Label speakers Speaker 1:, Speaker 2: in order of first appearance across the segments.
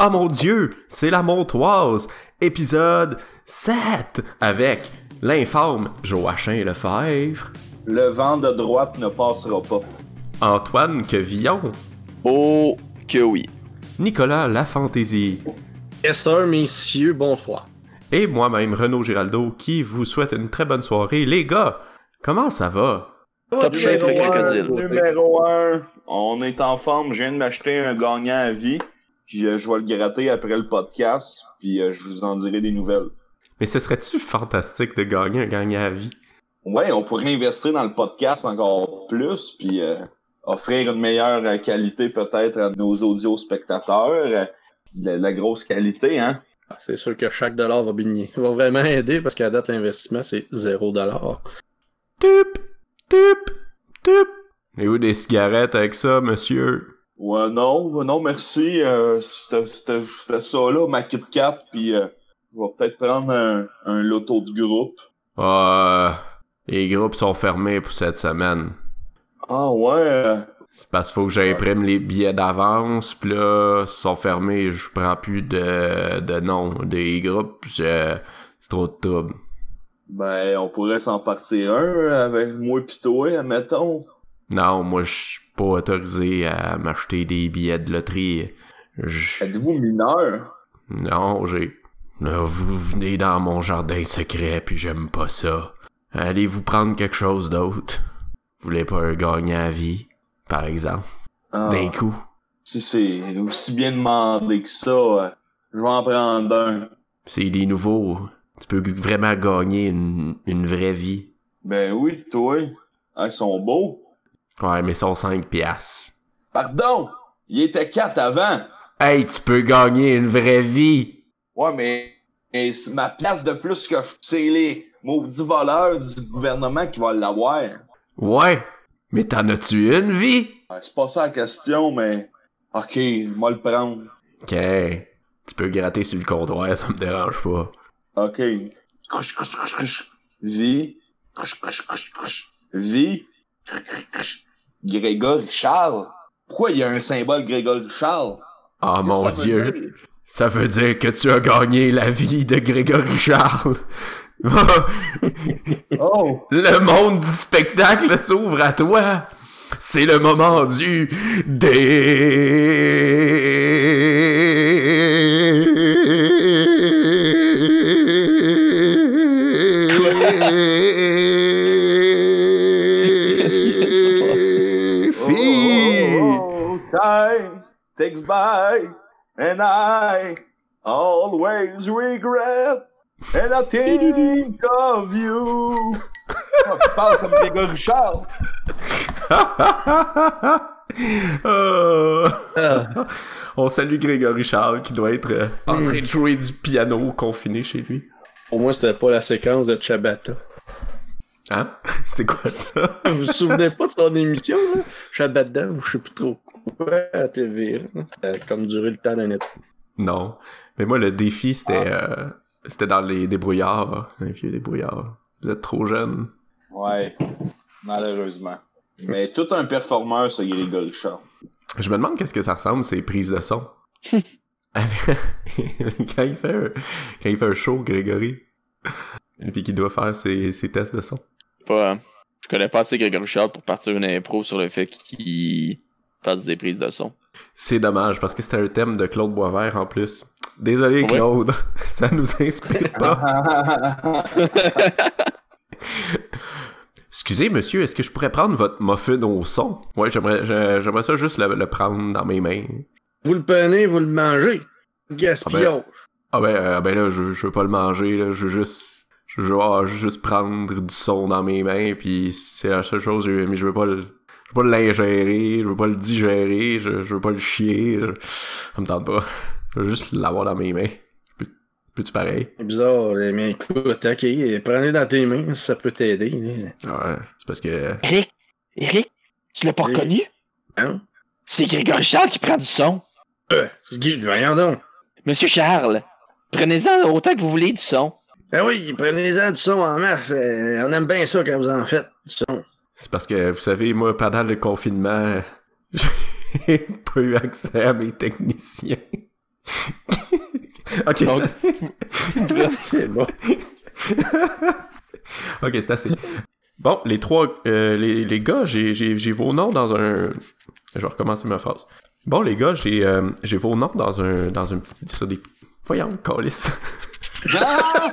Speaker 1: Oh mon dieu, c'est la Montoise, épisode 7, avec l'informe Joachim Lefebvre,
Speaker 2: Le vent de droite ne passera pas.
Speaker 1: Antoine Quevillon,
Speaker 3: Oh que oui.
Speaker 1: Nicolas Lafantaisie
Speaker 4: Yes sir, messieurs, bonsoir.
Speaker 1: et moi-même Renaud Giraldo qui vous souhaite une très bonne soirée. Les gars, comment ça va?
Speaker 3: Top shape, le crocodile.
Speaker 2: Numéro 1, on est en forme. Je viens de m'acheter un gagnant à vie. Puis euh, je vais le gratter après le podcast. Puis euh, je vous en dirai des nouvelles.
Speaker 1: Mais ce serait-tu fantastique de gagner un gagnant à vie?
Speaker 2: Ouais, on pourrait investir dans le podcast encore plus. Puis euh, offrir une meilleure qualité peut-être à nos audio spectateurs. Euh, la, la grosse qualité, hein.
Speaker 4: Ah, C'est sûr que chaque dollar va, bigner. va vraiment aider parce qu'à date, l'investissement, c'est 0 dollar.
Speaker 1: Tup, tup, tup. Et où des cigarettes avec ça, monsieur?
Speaker 2: Ouais, non, non, merci. Euh, c'était ça là, ma Kit Kat. Puis euh, je vais peut-être prendre un, un loto de groupe.
Speaker 1: Ah, les groupes sont fermés pour cette semaine.
Speaker 2: Ah ouais. euh,
Speaker 1: C'est parce qu'il faut que j'imprime les billets d'avance, pis là, ils sont fermés, je prends plus de, de nom des groupes, c'est trop de trouble.
Speaker 2: Ben, on pourrait s'en partir un avec moi pis toi, admettons.
Speaker 1: Non, moi, je suis pas autorisé à m'acheter des billets de loterie. Je-
Speaker 2: Êtes-vous mineur?
Speaker 1: Non, j'ai... Vous venez dans mon jardin secret, puis j'aime pas ça. Allez-vous prendre quelque chose d'autre? Vous voulez pas un gagnant à vie, par exemple?
Speaker 2: Ah,
Speaker 1: D'un coup?
Speaker 2: si c'est aussi bien demandé que ça, euh, je vais en prendre un.
Speaker 1: C'est des nouveaux. Tu peux vraiment gagner une, une vraie vie.
Speaker 2: Ben oui, toi. Ils sont beaux.
Speaker 1: Ouais, mais ils sont 5 piastres.
Speaker 2: Pardon! Il était 4 avant.
Speaker 1: Hey, tu peux gagner une vraie vie!
Speaker 2: Ouais, mais, mais c'est ma place de plus que je... C'est les maudits voleurs du gouvernement qui vont l'avoir.
Speaker 1: Ouais, mais t'en as-tu une vie?
Speaker 2: Ouais, c'est pas ça la question, mais... Ok, moi le prendre.
Speaker 1: Ok. Tu peux gratter sur le comptoir, ça me dérange pas.
Speaker 2: Ok. Crush, crush, crush, crush. Vie. Crush, crush, crush, crush. Vie. Crush, crush, crush. Grégory Charles. Pourquoi il y a un symbole Grégory Charles?
Speaker 1: Ah mon
Speaker 2: ça veut
Speaker 1: dieu.
Speaker 2: dire?
Speaker 1: Ça veut dire que tu as gagné la vie de Grégory Charles.
Speaker 2: Oh!
Speaker 1: le monde du spectacle s'ouvre à toi. C'est le moment du défi.
Speaker 2: Takes by, and I always regret, and I think of you. Oh, tu parles comme Grégory Charles.
Speaker 1: Oh.
Speaker 4: Ah,
Speaker 1: On salue Grégory Charles qui doit être euh, en train de jouer du piano confiné chez lui.
Speaker 4: au moins, c'était pas la séquence de Chabata.
Speaker 1: Hein? C'est quoi ça?
Speaker 4: Vous vous souvenez pas de son émission, là? Chabata, ou je sais plus trop quoi, à TV. a comme duré le temps d'un été.
Speaker 1: Non. Mais moi, le défi, c'était euh, c'était dans les débrouillards. Les vieux débrouillards. Vous êtes trop jeune.
Speaker 2: Ouais, malheureusement. Mais tout un performeur, ce Grégory Charles.
Speaker 1: Je me demande qu'est-ce que ça ressemble, ces prises de son. quand, il fait un, quand il fait un show, Grégory. Et puis qu'il doit faire ses, ses tests de son.
Speaker 3: Pas, euh, je connais pas assez Grégory Charles pour partir une impro sur le fait qu'il fasse des prises de son.
Speaker 1: C'est dommage parce que c'était un thème de Claude Boisvert en plus. Désolé. Claude, ça nous inspire pas. Excusez monsieur, est-ce que je pourrais prendre votre muffin au son? Ouais, j'aimerais j'ai- j'aimerais ça juste le, le prendre dans mes mains.
Speaker 4: Vous le prenez, vous le mangez. Gaspillage.
Speaker 1: Ah ben, euh, ben là, je, je veux pas le manger, là, je veux juste... Je veux ah, juste prendre du son dans mes mains, puis c'est la seule chose, mais je veux pas le... Je veux pas l'ingérer, je veux pas le digérer, je, je veux pas le chier, je- ça me tente pas. Je veux juste l'avoir dans mes mains. Peux- Peux-tu pareil?
Speaker 4: C'est bizarre, mais écoute, ok, prenez dans tes mains, ça peut t'aider.
Speaker 1: Ouais, c'est parce que...
Speaker 3: Eric! Eric! Tu l'as pas reconnu?
Speaker 4: Hein?
Speaker 3: C'est Grégory Charles qui prend du son.
Speaker 4: Euh, c'est Guy, voyons donc.
Speaker 3: Monsieur Charles, prenez-en autant que vous voulez du son.
Speaker 4: Ben oui, prenez-en du son en masse. euh, on aime bien ça quand vous en faites, du son.
Speaker 1: C'est parce que, vous savez, moi, pendant le confinement, j'ai pas eu accès à mes techniciens. Ok, c'est-
Speaker 4: bon.
Speaker 1: ok, c'est assez. Bon, les trois, euh, les, les gars, j'ai, vos noms dans un. Je vais recommencer ma phrase. Bon, les gars, j'ai, euh, vos noms dans un, dans un, sur des. Voyons, calice.
Speaker 2: Ah!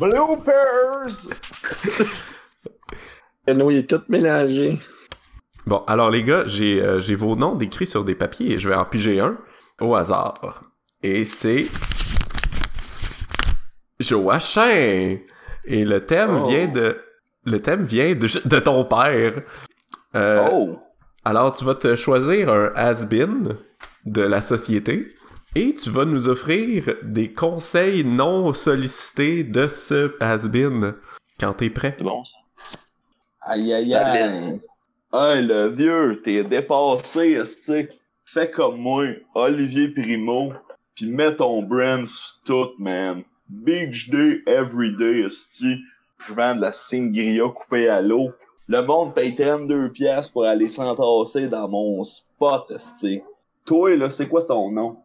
Speaker 2: Bloopers!
Speaker 4: Nous, il est tout mélangé.
Speaker 1: Bon, alors les gars, j'ai, euh, j'ai vos noms décrits sur des papiers et je vais en piger un au hasard. Et c'est. Joachim! Et le thème
Speaker 2: Oh.
Speaker 1: vient de. Le thème vient de, de ton père. Euh,
Speaker 2: Oh!
Speaker 1: Alors, tu vas te choisir un has-been de la société et tu vas nous offrir des conseils non sollicités de ce has-been quand t'es prêt.
Speaker 3: C'est bon, ça.
Speaker 2: Aïe aïe aïe! Hey, le vieux, t'es dépassé, estique. Fais comme moi, Olivier Primo, pis mets ton brand sur tout, man. Beach day, every day, esti. Je vends de la sangria coupée à l'eau. Le monde paye 32 pièces pour aller s'entasser dans mon spot, esti. Toi, là, c'est quoi ton nom?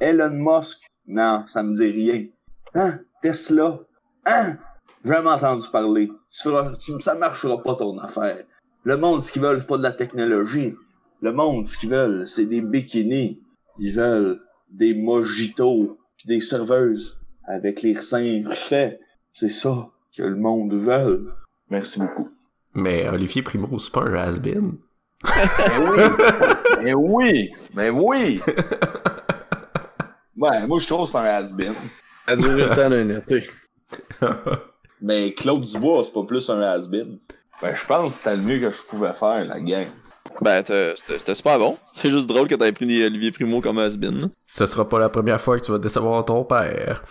Speaker 2: Elon Musk? Non, ça me dit rien. Hein? Tesla? Hein? J'ai jamais entendu parler. Tu feras, tu, ça marchera pas ton affaire. Le monde, ce qu'ils veulent, c'est pas de la technologie. Le monde, ce qu'ils veulent, c'est des bikinis. Ils veulent des mojitos pis des serveuses avec les seins faits. C'est ça que le monde veut. Merci beaucoup.
Speaker 1: Mais Olivier Primo, c'est pas un has-been?
Speaker 2: Mais oui! Mais oui! Mais oui! Ouais, moi je trouve que c'est un has-been.
Speaker 4: A duré le temps d'un été.
Speaker 2: Mais Claude Dubois, c'est pas plus un has-been. Ben, je pense que c'était le mieux que je pouvais faire, la gang.
Speaker 3: Ben, c'était super bon. C'est juste drôle que t'aies pris Olivier Primo comme has-been. là.
Speaker 1: Ce sera pas la première fois que tu vas décevoir ton père.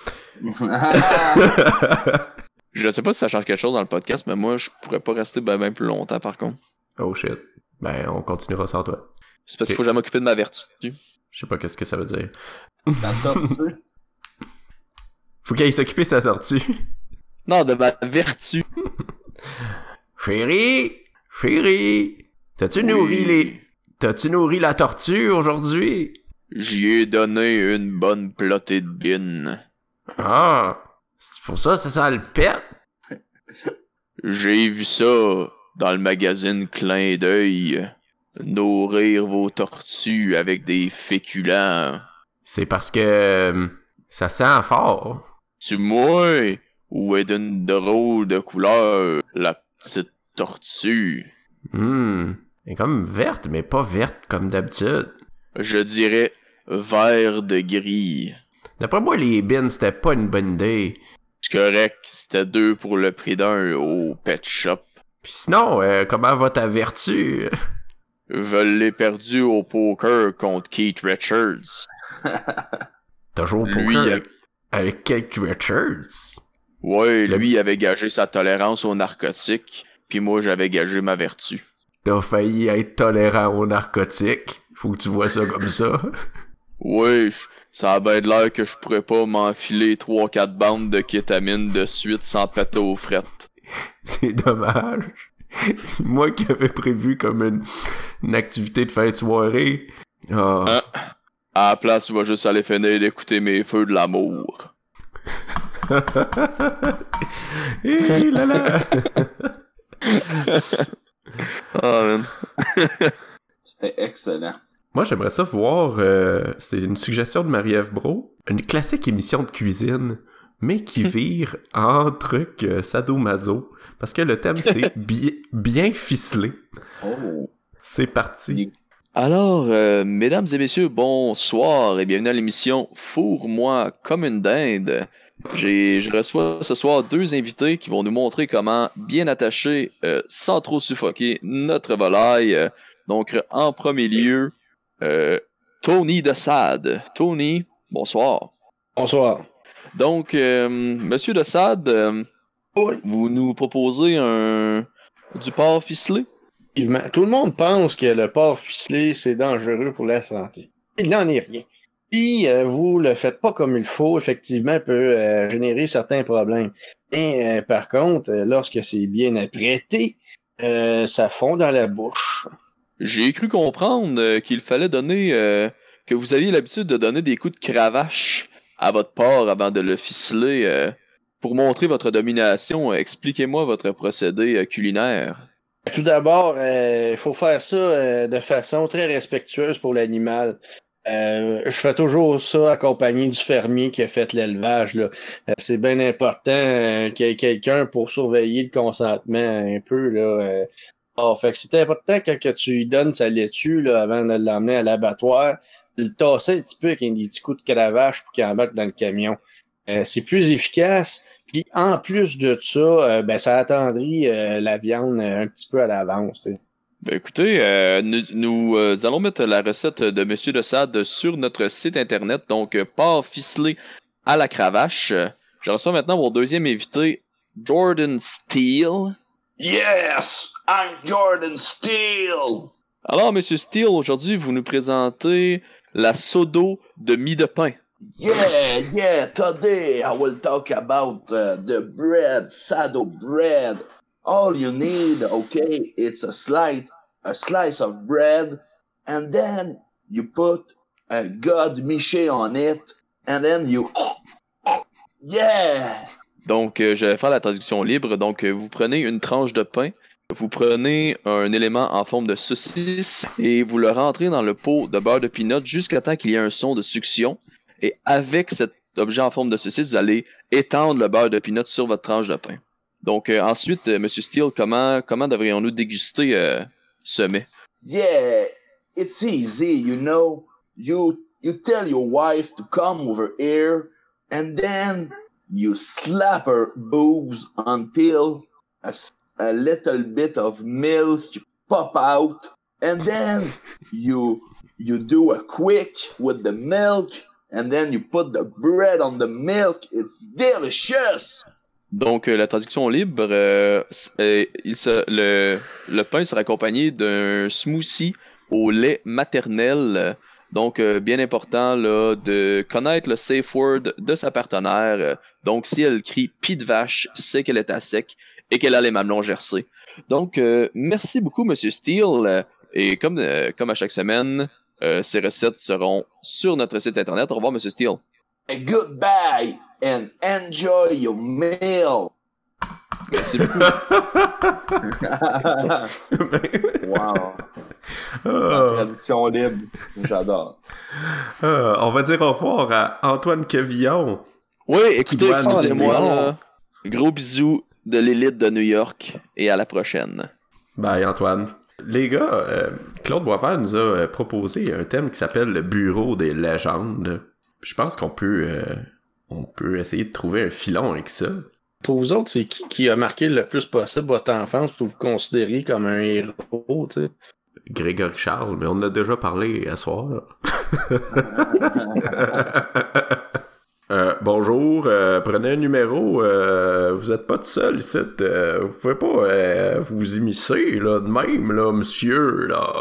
Speaker 3: Je sais pas si ça change quelque chose dans le podcast, mais moi, je pourrais pas rester ben, ben plus longtemps, par contre.
Speaker 1: oh shit. Ben, on continuera sans toi.
Speaker 3: C'est parce qu'il faut jamais m'occuper de ma vertu.
Speaker 1: Je sais pas qu'est-ce que ça veut dire.
Speaker 2: La tortue.
Speaker 1: Faut qu'il s'occuper de sa tortue.
Speaker 3: Non, de ma vertu.
Speaker 1: Chérie! Chérie! T'as-tu
Speaker 3: Oui.
Speaker 1: nourri les... T'as-tu nourri la tortue aujourd'hui?
Speaker 3: J'y ai donné une bonne plotée de bin.
Speaker 1: Ah! C'est pour ça, c'est ça le pète?
Speaker 3: J'ai vu ça dans le magazine Clin d'œil. Nourrir vos tortues avec des féculents.
Speaker 1: C'est parce que... euh, Ça sent fort.
Speaker 3: Tu moi ou est d'une drôle de couleur la petite tortue?
Speaker 1: Hum. Elle est comme verte, mais pas verte comme d'habitude.
Speaker 3: Je dirais vert de gris.
Speaker 1: D'après moi, les bins, c'était pas une bonne idée.
Speaker 3: C'est correct, c'était deux pour le prix d'un au pet shop.
Speaker 1: Pis sinon, euh, comment va ta vertu?
Speaker 3: Je l'ai perdu au poker contre Keith Richards.
Speaker 1: T'as joué au poker avec, avec Kate Richards?
Speaker 3: Ouais, lui il avait gagé sa tolérance aux narcotiques, puis moi j'avais gagé ma vertu.
Speaker 1: T'as failli être tolérant aux narcotiques. Faut que tu vois ça comme ça.
Speaker 3: Je- ça a bien de l'air que je pourrais pas m'enfiler 3-4 bandes de kétamine de suite sans péter aux frettes.
Speaker 1: C'est dommage. C'est moi qui avais prévu comme une, une activité de fin de soirée. Ah.
Speaker 3: Hein? À la place, tu vas juste aller finir d'écouter mes feux de l'amour.
Speaker 1: Là là.
Speaker 3: Ah.
Speaker 2: C'était excellent.
Speaker 1: Moi, j'aimerais ça voir. euh, C'était une suggestion de Marie-Ève Bro. Une classique émission de cuisine, mais qui vire en truc euh, sadomaso. Parce que le thème, c'est bi- bien ficelé.
Speaker 2: Oh.
Speaker 1: C'est parti.
Speaker 3: Alors, euh, mesdames et messieurs, bonsoir et bienvenue à l'émission Fourre-moi comme une dinde. Je reçois ce soir deux invités qui vont nous montrer comment bien attacher, euh, sans trop suffoquer, notre volaille. Euh, Donc, en premier lieu, euh, Tony de Sade. Tony, bonsoir.
Speaker 4: Bonsoir.
Speaker 3: Donc, euh, Monsieur de Sade,
Speaker 4: Oui.
Speaker 3: vous nous proposez un du porc ficelé?
Speaker 4: Tout le monde pense que le porc ficelé, c'est dangereux pour la santé. Il n'en est rien. Si euh, vous le faites pas comme il faut, effectivement, peut euh, générer certains problèmes. Et euh, par contre, euh, lorsque c'est bien apprêté, ça fond dans la bouche.
Speaker 3: J'ai cru comprendre qu'il fallait donner, que vous aviez l'habitude de donner des coups de cravache à votre port avant de le ficeler. pour montrer votre domination, expliquez-moi votre procédé culinaire.
Speaker 4: Tout d'abord, il faut faire ça de façon très respectueuse pour l'animal. Euh, je fais toujours ça accompagné du fermier qui a fait l'élevage. Euh, c'est bien important euh, qu'il y ait quelqu'un pour surveiller le consentement un peu. Là. Ah, fait que c'est important que tu lui donnes sa laitue là, avant de l'emmener à l'abattoir, le tasser un petit peu avec des petits coups de cravache pour qu'il embarque dans le camion. C'est plus efficace. Puis en plus de ça, ben, ça attendrit la viande un petit peu à l'avance.
Speaker 3: Ben, écoutez, euh, nous, nous, euh, allons mettre la recette de Monsieur de Sade sur notre site internet, donc euh, porc ficelé à la cravache. Je reçois maintenant mon deuxième invité, Jordan Steele.
Speaker 2: Yes, I'm Jordan Steele.
Speaker 3: Alors, Monsieur Steele, aujourd'hui, vous nous présentez la sodo de mie de pain.
Speaker 2: Yeah, yeah. Today I will talk about uh, the bread, sado bread. All you need, okay, it's a slice, a slice of bread, and then you put a god miché on it, and then you, yeah.
Speaker 3: Donc, euh, je vais faire la traduction libre. Donc, euh, vous prenez une tranche de pain, vous prenez un élément en forme de saucisse et vous le rentrez dans le pot de beurre de pinot jusqu'à temps qu'il y ait un son de succion. Et avec cet objet en forme de saucisse, vous allez étendre le beurre de pinot sur votre tranche de pain. Donc, euh, ensuite, Monsieur Steele, comment, comment devrions-nous déguster mets?
Speaker 2: Yeah, it's easy, you know. You you tell your wife to come over here, and then you slap her boobs until a, a little bit of milk pop out, and then you you do a quick with the milk, and then you put the bread on the milk. It's delicious.
Speaker 3: Donc, euh, la traduction libre, euh, euh, il le, pain sera accompagné d'un smoothie au lait maternel. Donc, bien important là, de connaître le safe word de sa partenaire. Donc, si elle crie pis de vache, c'est qu'elle est à sec et qu'elle a les mamelons gercés. Donc, merci beaucoup, Monsieur Steele. Et comme, comme à chaque semaine, ces recettes seront sur notre site internet. Au revoir, Monsieur Steele.
Speaker 2: Goodbye, and enjoy your meal.
Speaker 3: Merci beaucoup.
Speaker 2: wow.
Speaker 1: Ah,
Speaker 2: Traduction libre, j'adore.
Speaker 1: ah, on va dire au revoir à Antoine Cavillon.
Speaker 3: Oui, écoutez, excusez-moi. Gros bisous de l'élite de New York et à la prochaine.
Speaker 1: Bye Antoine. Les gars, euh, Claude Boisvert nous a euh, proposé un thème qui s'appelle le bureau des légendes. Je pense qu'on peut, euh, on peut essayer de trouver un filon avec ça.
Speaker 4: Pour vous autres, c'est qui qui a marqué le plus possible votre enfance pour vous considérer comme un héros, tu sais?
Speaker 1: Grégory Charles, mais on en a déjà parlé à soir. Euh, bonjour, euh, prenez un numéro. euh, vous êtes pas tout seul ici. vous pouvez pas vous immiscer là de même là, monsieur là.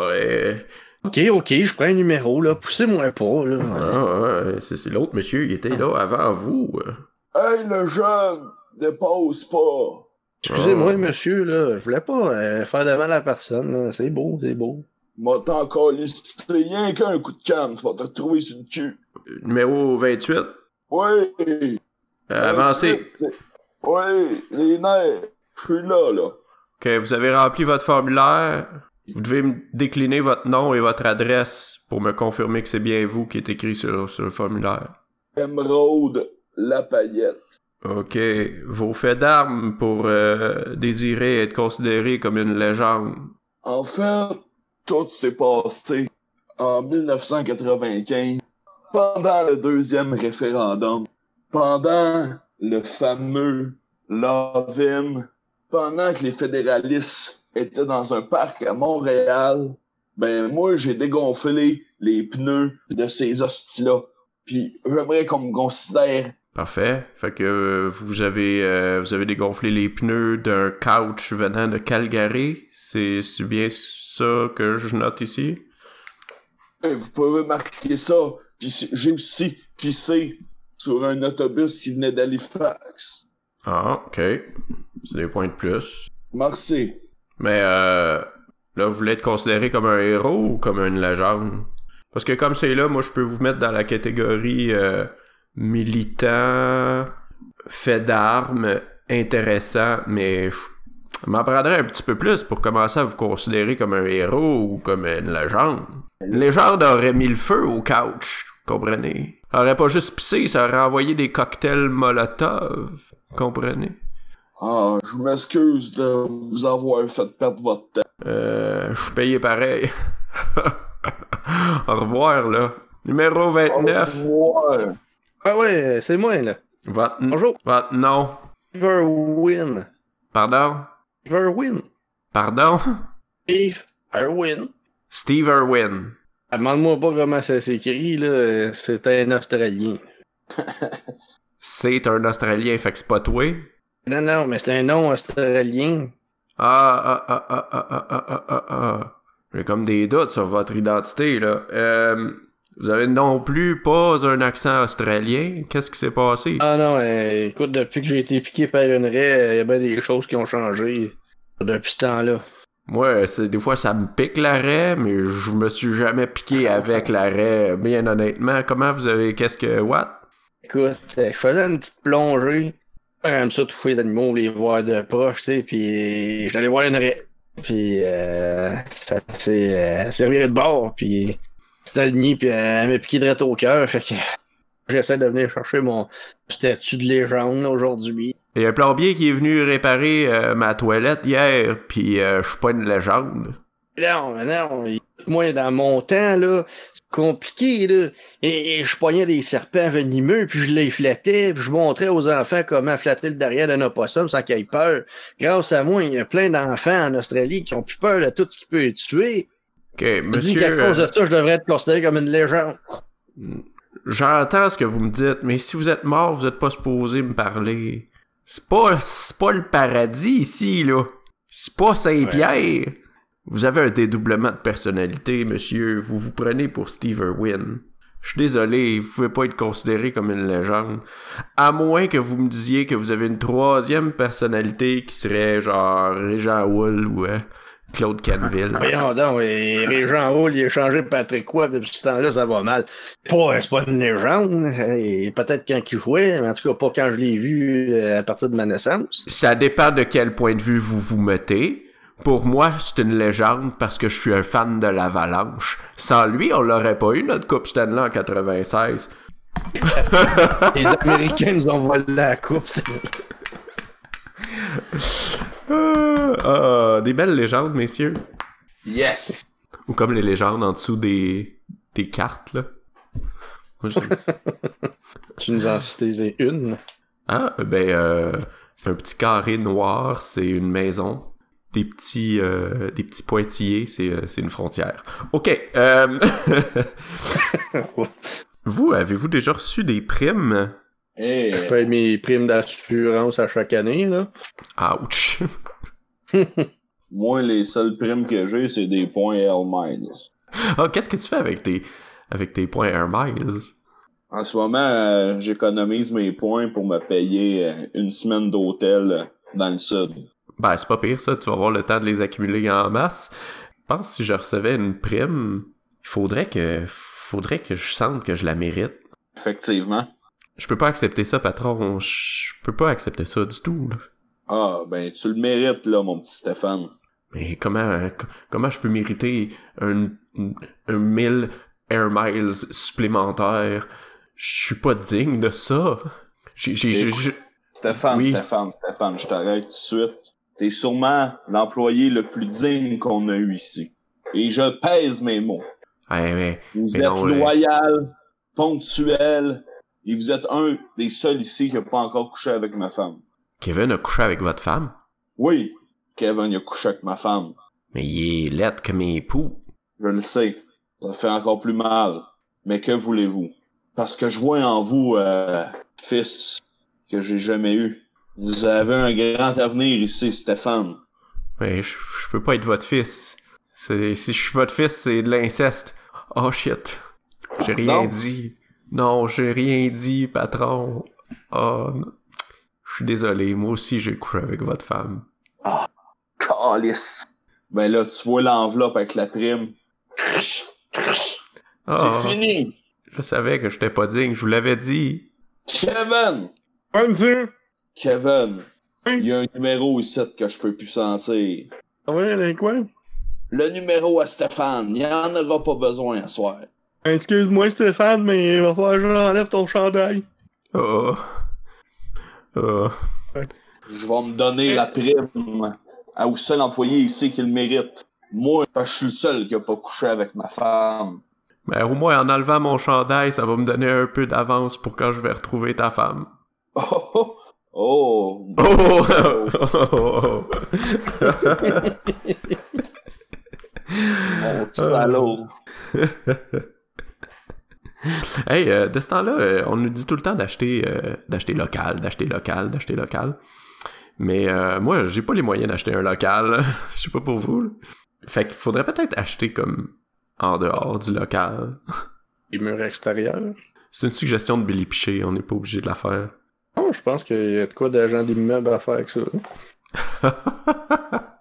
Speaker 4: Ok, ok, je prends un numéro, là. Poussez-moi pas, là.
Speaker 1: Ah, ouais, c'est c'est l'autre monsieur, il était là avant vous. euh.
Speaker 2: Hey, le jeune, dépose pas.
Speaker 4: Excusez-moi, monsieur, là. Je voulais pas euh, faire devant la personne, là. C'est beau, c'est beau.
Speaker 2: M'a t'en encore rien qu'un coup de canne, tu vas te retrouver sur le cul.
Speaker 1: Numéro 28.
Speaker 2: Oui.
Speaker 1: Euh, avancez.
Speaker 2: Oui, les nerfs. Je suis là, là.
Speaker 1: Ok, vous avez rempli votre formulaire. Vous devez me décliner votre nom et votre adresse pour me confirmer que c'est bien vous qui est écrit sur, sur le formulaire.
Speaker 2: Émeraude, la paillette.
Speaker 1: Ok, vos faits d'armes pour euh, désirer être considéré comme une légende.
Speaker 2: En fait, tout s'est passé en 1995, pendant le deuxième référendum, pendant le fameux Love-In, pendant que les fédéralistes étaient dans un parc à Montréal, ben moi j'ai dégonflé les pneus de ces hosties-là. Puis j'aimerais qu'on me considère
Speaker 1: Parfait. Fait que euh, vous avez euh, vous avez dégonflé les pneus d'un couch venant de Calgary. C'est bien ça que je note ici?
Speaker 2: Vous pouvez marquer ça. Puis j'ai aussi pissé sur un autobus qui venait d'Halifax.
Speaker 1: Ah, ok. C'est des points de plus.
Speaker 2: Merci.
Speaker 1: Mais euh, là, vous voulez être considéré comme un héros ou comme une légende? Parce que comme c'est là, moi je peux vous mettre dans la catégorie euh, militant, fait d'armes, intéressant, mais je m'en un petit peu plus pour commencer à vous considérer comme un héros ou comme une légende. Une légende aurait mis le feu au couch, comprenez? Aurait pas juste pissé, ça aurait envoyé des cocktails Molotov, comprenez?
Speaker 2: Ah, je m'excuse de vous avoir fait perdre votre temps.
Speaker 1: Euh, je suis payé pareil. Au revoir, là. Numéro 29.
Speaker 2: Au revoir.
Speaker 4: Ah ouais, c'est moi, là.
Speaker 1: Votre,
Speaker 4: Bonjour.
Speaker 1: votre nom.
Speaker 4: Steve Irwin.
Speaker 1: Pardon?
Speaker 4: Steve Irwin.
Speaker 1: Pardon?
Speaker 4: Steve Irwin.
Speaker 1: Steve Irwin.
Speaker 4: Ah, Demande-moi pas comment ça s'écrit, là. C'est un Australien.
Speaker 1: C'est un Australien, fait que c'est pas toi.
Speaker 4: Non, non, mais c'est un nom australien.
Speaker 1: Ah, ah, ah, ah, ah, ah, ah, ah, ah, ah. J'ai comme des doutes sur votre identité, là. Euh, vous avez non plus pas un accent australien? Qu'est-ce qui s'est passé?
Speaker 4: Ah non, euh, écoute, depuis que j'ai été piqué par une raie, il y a bien des choses qui ont changé depuis ce temps-là.
Speaker 1: Moi, c'est des fois ça me pique l'arrêt, mais je me suis jamais piqué avec l'arrêt. Bien honnêtement, comment vous avez qu'est-ce que what?
Speaker 4: Écoute, euh, je faisais une petite plongée. J'aime ça toucher les animaux, les voir de proche, tu sais, puis j'allais voir une raie. Puis euh, ça s'est euh, servi de bord, puis c'était aligné, puis elle m'a piqué direct au cœur, fait que j'essaie de venir chercher mon statut de légende aujourd'hui.
Speaker 1: Il y a un plombier qui est venu réparer euh, ma toilette hier, puis euh, je suis pas une légende.
Speaker 4: Non, non, moi, dans mon temps, là, c'est compliqué, là. Et, et je poignais des serpents venimeux, puis je les flattais, puis je montrais aux enfants comment flatter le derrière d'un opossum sans qu'ils aient peur. Grâce à moi, il y a plein d'enfants en Australie qui ont plus peur de tout ce qui peut les tuer.
Speaker 1: Ok,
Speaker 4: Je dis
Speaker 1: monsieur.
Speaker 4: qu'à cause de
Speaker 1: euh,
Speaker 4: ça, je devrais être considéré comme une légende.
Speaker 1: J'entends ce que vous me dites, mais si vous êtes mort, vous êtes pas supposé me parler. C'est pas, c'est pas le paradis ici, là. C'est pas Saint-Pierre. Vous avez un dédoublement de personnalité, monsieur. Vous vous prenez pour Steve Irwin. Je suis désolé, vous pouvez pas être considéré comme une légende. À moins que vous me disiez que vous avez une troisième personnalité qui serait genre Régent Wool ou euh, Claude Canville.
Speaker 4: Voyons donc, et Régent Hall, il a changé Patrick Webb depuis ce temps-là, ça va mal. Pas, c'est pas une légende, et peut-être quand il jouait, mais en tout cas pas quand je l'ai vu euh, à partir de ma naissance.
Speaker 1: Ça dépend de quel point de vue vous vous mettez. Pour moi, c'est une légende parce que je suis un fan de l'Avalanche. Sans lui, on l'aurait pas eu, notre Coupe Stanley en 96.
Speaker 4: Les Américains nous ont volé la coupe.
Speaker 1: Ah, des belles légendes, messieurs.
Speaker 2: Yes!
Speaker 1: Ou comme les légendes en dessous des, des cartes, là. Moi, je-
Speaker 4: tu nous en citais une.
Speaker 1: Ah, ben, euh, un petit carré noir, c'est une maison. Des petits, euh, des petits pointillés, c'est, euh, c'est une frontière. Ok. euh, vous, avez-vous déjà reçu des primes?
Speaker 2: Hey,
Speaker 4: Je paye mes primes d'assurance à chaque année, là.
Speaker 1: Ouch.
Speaker 2: moi, les seules primes que j'ai, c'est des points Air Miles.
Speaker 1: Ah, qu'est-ce que tu fais avec tes, avec tes points Air Miles?
Speaker 2: En ce moment, euh, j'économise mes points pour me payer une semaine d'hôtel dans le sud.
Speaker 1: Ben, c'est pas pire, ça. Tu vas avoir le temps de les accumuler en masse. Je pense que si je recevais une prime, il faudrait que, faudrait que je sente que je la mérite.
Speaker 2: Effectivement.
Speaker 1: Je peux pas accepter ça, patron. Je peux pas accepter ça du tout, là.
Speaker 2: Ah, ben, tu le mérites, là, mon petit Stéphane.
Speaker 1: Mais comment, comment je peux mériter un, un 1000 Air Miles supplémentaires? Je suis pas digne de ça. J'ai- j'ai-
Speaker 2: Stéphane,
Speaker 1: Oui.
Speaker 2: Stéphane, Stéphane, je t'arrête tout de suite. T'es sûrement l'employé le plus digne qu'on a eu ici. Et je pèse mes mots.
Speaker 1: Ouais, ouais.
Speaker 2: Vous
Speaker 1: Mais
Speaker 2: êtes
Speaker 1: non,
Speaker 2: loyal, ponctuel, et vous êtes un des seuls ici qui n'a pas encore couché avec ma femme.
Speaker 1: Kevin a couché avec votre femme,
Speaker 2: Oui, Kevin a couché avec ma femme.
Speaker 1: mais il est laid comme un pou.
Speaker 2: Je le sais. Ça fait encore plus mal. Mais que voulez-vous? Parce que je vois en vous, euh, fils, que j'ai jamais eu. Vous avez un grand avenir ici, Stéphane.
Speaker 1: Mais je, je peux pas être votre fils. C'est, si je suis votre fils, c'est de l'inceste. Oh shit. J'ai rien
Speaker 2: Non.
Speaker 1: dit. Non, j'ai rien dit, patron. Oh, non. je suis désolé. Moi aussi, j'ai couché avec votre femme.
Speaker 2: Calice. Ben là, tu vois l'enveloppe avec la prime.
Speaker 1: Ah,
Speaker 2: C'est fini.
Speaker 1: je savais que j'étais pas digne. Je vous l'avais dit.
Speaker 2: Kevin!
Speaker 4: Monsieur.
Speaker 2: Kevin! Il y a un numéro ici que je peux plus sentir.
Speaker 4: Ah Ouais, là, quoi?
Speaker 2: Le numéro à Stéphane, il n'y en aura pas besoin à soir.
Speaker 4: Excuse-moi, Stéphane, mais il va falloir que j'enlève ton chandail.
Speaker 1: Oh. Oh.
Speaker 2: Je vais me donner la prime à au seul employé ici qui le mérite. Moi, parce que je suis le seul qui a pas couché avec ma femme.
Speaker 1: Mais au moins, en enlevant mon chandail, ça va me donner un peu d'avance pour quand je vais retrouver ta femme.
Speaker 2: Oh! Oh! Oh.
Speaker 1: Oh!
Speaker 2: Mon salaud!
Speaker 1: hey, euh, de ce temps-là, euh, on nous dit tout le temps d'acheter euh, d'acheter local, d'acheter local, d'acheter local. Mais euh, moi, j'ai pas les moyens d'acheter un local. Je sais pas pour vous. là. Fait qu'il faudrait peut-être acheter comme en dehors du local.
Speaker 4: Les murs extérieurs?
Speaker 1: C'est une suggestion de Billy Piché, on n'est pas obligé de la faire.
Speaker 4: Je pense qu'il y a de quoi d'agent d'immeuble à faire avec ça.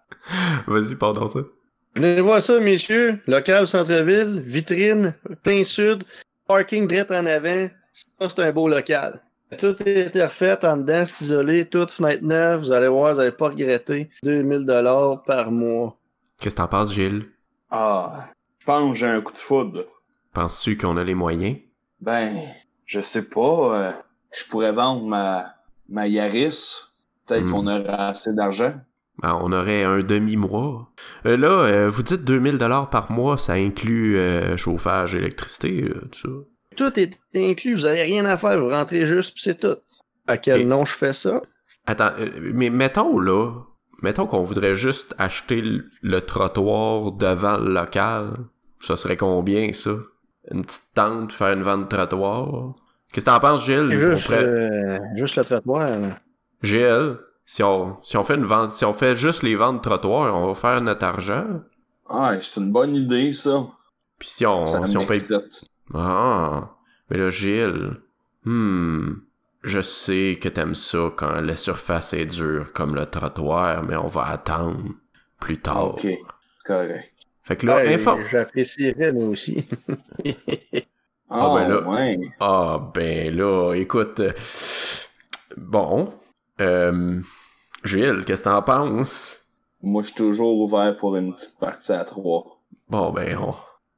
Speaker 1: Vas-y, pardon ça.
Speaker 4: Venez voir ça, messieurs. Local centre-ville, vitrine, plein sud, parking direct en avant. Ça, c'est un beau local. Tout est été refait en dedans, c'est isolé, toute fenêtre neuve. Vous allez voir, vous allez pas regretter. 2000 dollars par mois.
Speaker 1: Qu'est-ce que t'en penses, Gilles?
Speaker 2: Ah, je pense que j'ai un coup de foudre.
Speaker 1: Penses-tu qu'on a les moyens?
Speaker 2: Ben, je sais pas. Je pourrais vendre ma, ma Yaris. Peut-être
Speaker 1: Hmm.
Speaker 2: qu'on aura assez d'argent.
Speaker 1: Ben, on aurait un demi-mois. Euh, là, euh, vous dites 2000 dollars par mois, ça inclut euh, chauffage, électricité, euh, tout ça.
Speaker 4: Tout est inclus, vous avez rien à faire, vous rentrez juste, puis c'est tout. À quel
Speaker 1: Et-
Speaker 4: nom je fais ça?
Speaker 1: Attends, euh, mais mettons là, mettons qu'on voudrait juste acheter le, le trottoir devant le local. Ça serait combien ça? Une petite tente, faire une vente de trottoir? Qu'est-ce que t'en penses, Gilles?
Speaker 4: Juste,
Speaker 1: pourrait-
Speaker 4: euh, juste le trottoir. là.
Speaker 1: Gilles, si on, si on fait une vente, si on fait juste les ventes de trottoir, on va faire notre argent.
Speaker 2: Ah, c'est une bonne idée, ça.
Speaker 1: Puis si on,
Speaker 2: ça
Speaker 1: si on paye. Ah, mais là, Gilles, hmm, je sais que t'aimes ça quand la surface est dure comme le trottoir, mais on va attendre plus tard.
Speaker 2: Ok, c'est correct.
Speaker 1: Fait que là,
Speaker 4: Ouais,
Speaker 1: info...
Speaker 4: J'apprécierais, moi aussi.
Speaker 2: Ah,
Speaker 1: ben là-
Speaker 2: ouais.
Speaker 1: Ah, ben là, écoute, euh, bon, euh, Gilles, qu'est-ce que t'en penses?
Speaker 2: Moi, je suis toujours ouvert pour une petite partie à trois.
Speaker 1: Bon, ben, on,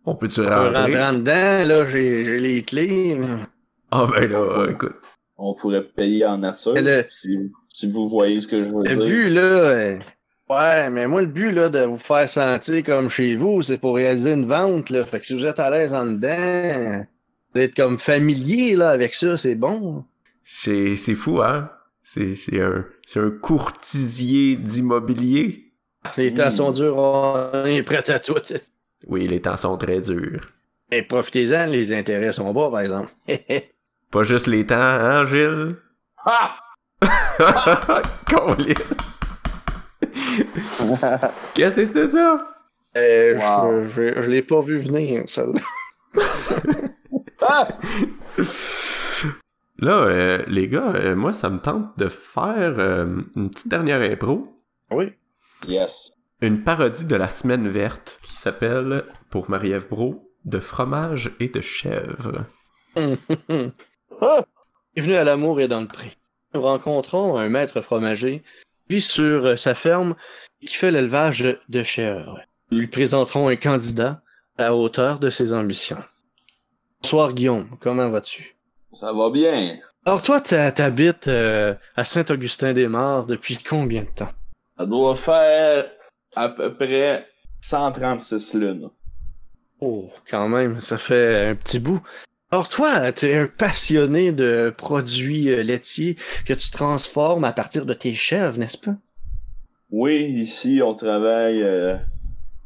Speaker 1: on peut-tu
Speaker 4: En
Speaker 1: rentrer?
Speaker 4: rentrant dedans, là, j'ai les clés.
Speaker 1: Ah, ben là, écoute,
Speaker 2: On pourrait payer en nature,
Speaker 4: le-
Speaker 2: si, si vous voyez ce que je veux
Speaker 4: Le
Speaker 2: dire.
Speaker 4: but, là, euh, ouais, mais moi, le but, là, de vous faire sentir comme chez vous, c'est pour réaliser une vente, là. Fait que si vous êtes à l'aise en dedans, d'être comme familier, là, avec ça, c'est bon.
Speaker 1: c'est c'est fou, hein? C'est c'est un, c'est un courtisier d'immobilier.
Speaker 4: Les temps
Speaker 2: Mm.
Speaker 4: sont durs, on est prêt à tout.
Speaker 1: Oui, les temps sont très durs.
Speaker 4: Et profitez-en, les intérêts sont bas, par exemple.
Speaker 1: Pas juste les temps, hein, Gilles?
Speaker 2: Ah!
Speaker 1: Qu'est-ce que c'était ça?
Speaker 4: Euh,
Speaker 2: Wow.
Speaker 4: je, je, je l'ai pas vu venir, ça.
Speaker 1: Là, euh, les gars, euh, moi, ça me tente de faire euh, une petite dernière impro.
Speaker 4: Oui.
Speaker 2: Yes.
Speaker 1: Une parodie de la semaine verte qui s'appelle, pour Marie-Ève Bro, de fromage et de chèvre.
Speaker 2: Ah!
Speaker 4: Bienvenue à l'amour et dans le pré. Nous rencontrons un maître fromager qui vit sur sa ferme et qui fait l'élevage de, de chèvres. Nous lui présenterons un candidat à la hauteur de ses ambitions. Bonsoir Guillaume, comment vas-tu?
Speaker 2: Ça va bien.
Speaker 4: Alors toi, t'habites euh, à Saint-Augustin-des-Mares depuis combien de temps?
Speaker 2: Ça doit faire à peu près 136 lunes.
Speaker 4: Oh, quand même, ça fait un petit bout. Alors toi, tu es un passionné de produits euh, laitiers que tu transformes à partir de tes chèvres, n'est-ce pas?
Speaker 2: Oui, ici, on travaille euh,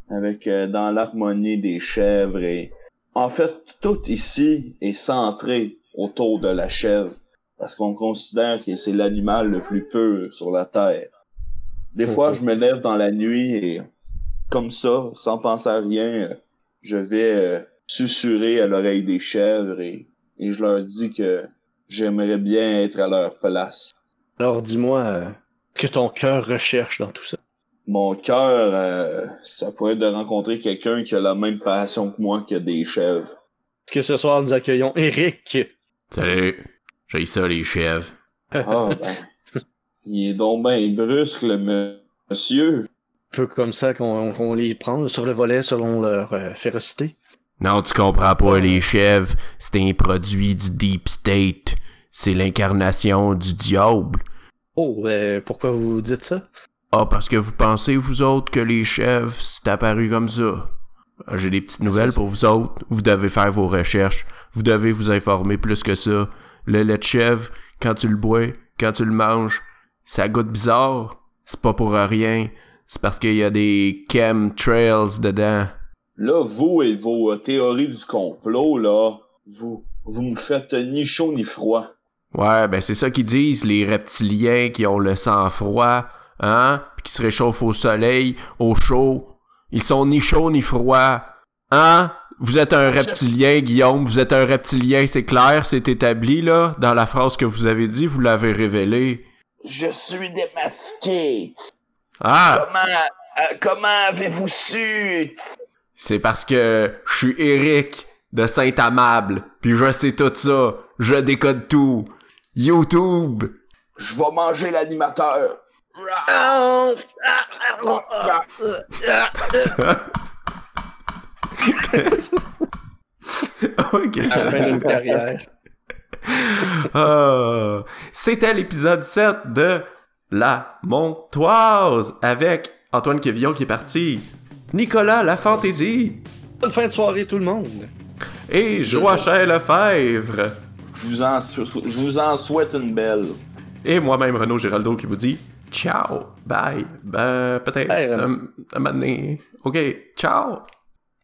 Speaker 2: avec euh, dans l'harmonie des chèvres et en fait, tout ici est centré autour de la chèvre parce qu'on considère que c'est l'animal le plus pur sur la terre. Des fois, je me lève dans la nuit et comme ça, sans penser à rien, je vais euh, susurrer à l'oreille des chèvres et, et je leur dis que j'aimerais bien être à leur place.
Speaker 4: Alors dis-moi, euh, ce que ton cœur recherche dans tout ça?
Speaker 2: Mon cœur, euh, ça pourrait être de rencontrer quelqu'un qui a la même passion que moi que des chèvres.
Speaker 4: Est-ce que ce soir nous accueillons Eric?
Speaker 1: Salut. J'ai ça, les chèvres.
Speaker 2: Ah, ben. Il est donc ben brusque, le monsieur.
Speaker 4: Un peu comme ça qu'on les prend sur le volet selon leur euh, férocité.
Speaker 1: Non, tu comprends pas, les chèvres, c'est un produit du Deep State. C'est l'incarnation du diable.
Speaker 4: Oh, euh, pourquoi vous dites ça?
Speaker 1: Ah, parce que vous pensez, vous autres, que les chèvres, c'est apparu comme ça. Ah, J'ai des petites nouvelles pour vous autres. Vous devez faire vos recherches. Vous devez vous informer plus que ça. Le lait de chèvre, quand tu le bois, quand tu le manges, ça goûte bizarre. C'est pas pour rien. C'est parce qu'il y a des chemtrails dedans.
Speaker 2: Là, vous et vos euh, théories du complot, là, vous, vous me faites ni chaud ni froid.
Speaker 1: Ouais, ben c'est ça qu'ils disent, les reptiliens qui ont le sang froid, hein, pis qui se réchauffent au soleil, au chaud. Ils sont ni chauds ni froids. Hein? Vous êtes un reptilien, Guillaume, vous êtes un reptilien, c'est clair, c'est établi, là, dans la phrase que vous avez dit, vous l'avez révélé.
Speaker 2: Je suis démasqué.
Speaker 1: Ah!
Speaker 2: Comment, euh, comment avez-vous su?
Speaker 1: C'est parce que je suis Eric de Saint-Amable, puis je sais tout ça, je décode tout. YouTube!
Speaker 2: Je vais manger l'animateur.
Speaker 1: ok.
Speaker 4: À la fin d'une carrière.
Speaker 1: Ah, C'était l'épisode 7 de La Montoise avec Antoine Quevillon qui est parti, Nicolas La Fantaisie
Speaker 4: Bonne fin de soirée, tout le monde.
Speaker 1: et Joachim Lefebvre.
Speaker 2: Je vous en, je vous en souhaite une belle.
Speaker 1: Et moi-même Renaud Giraldo qui vous dit ciao, bye, ben peut-être un, un moment donné. Ok, ciao.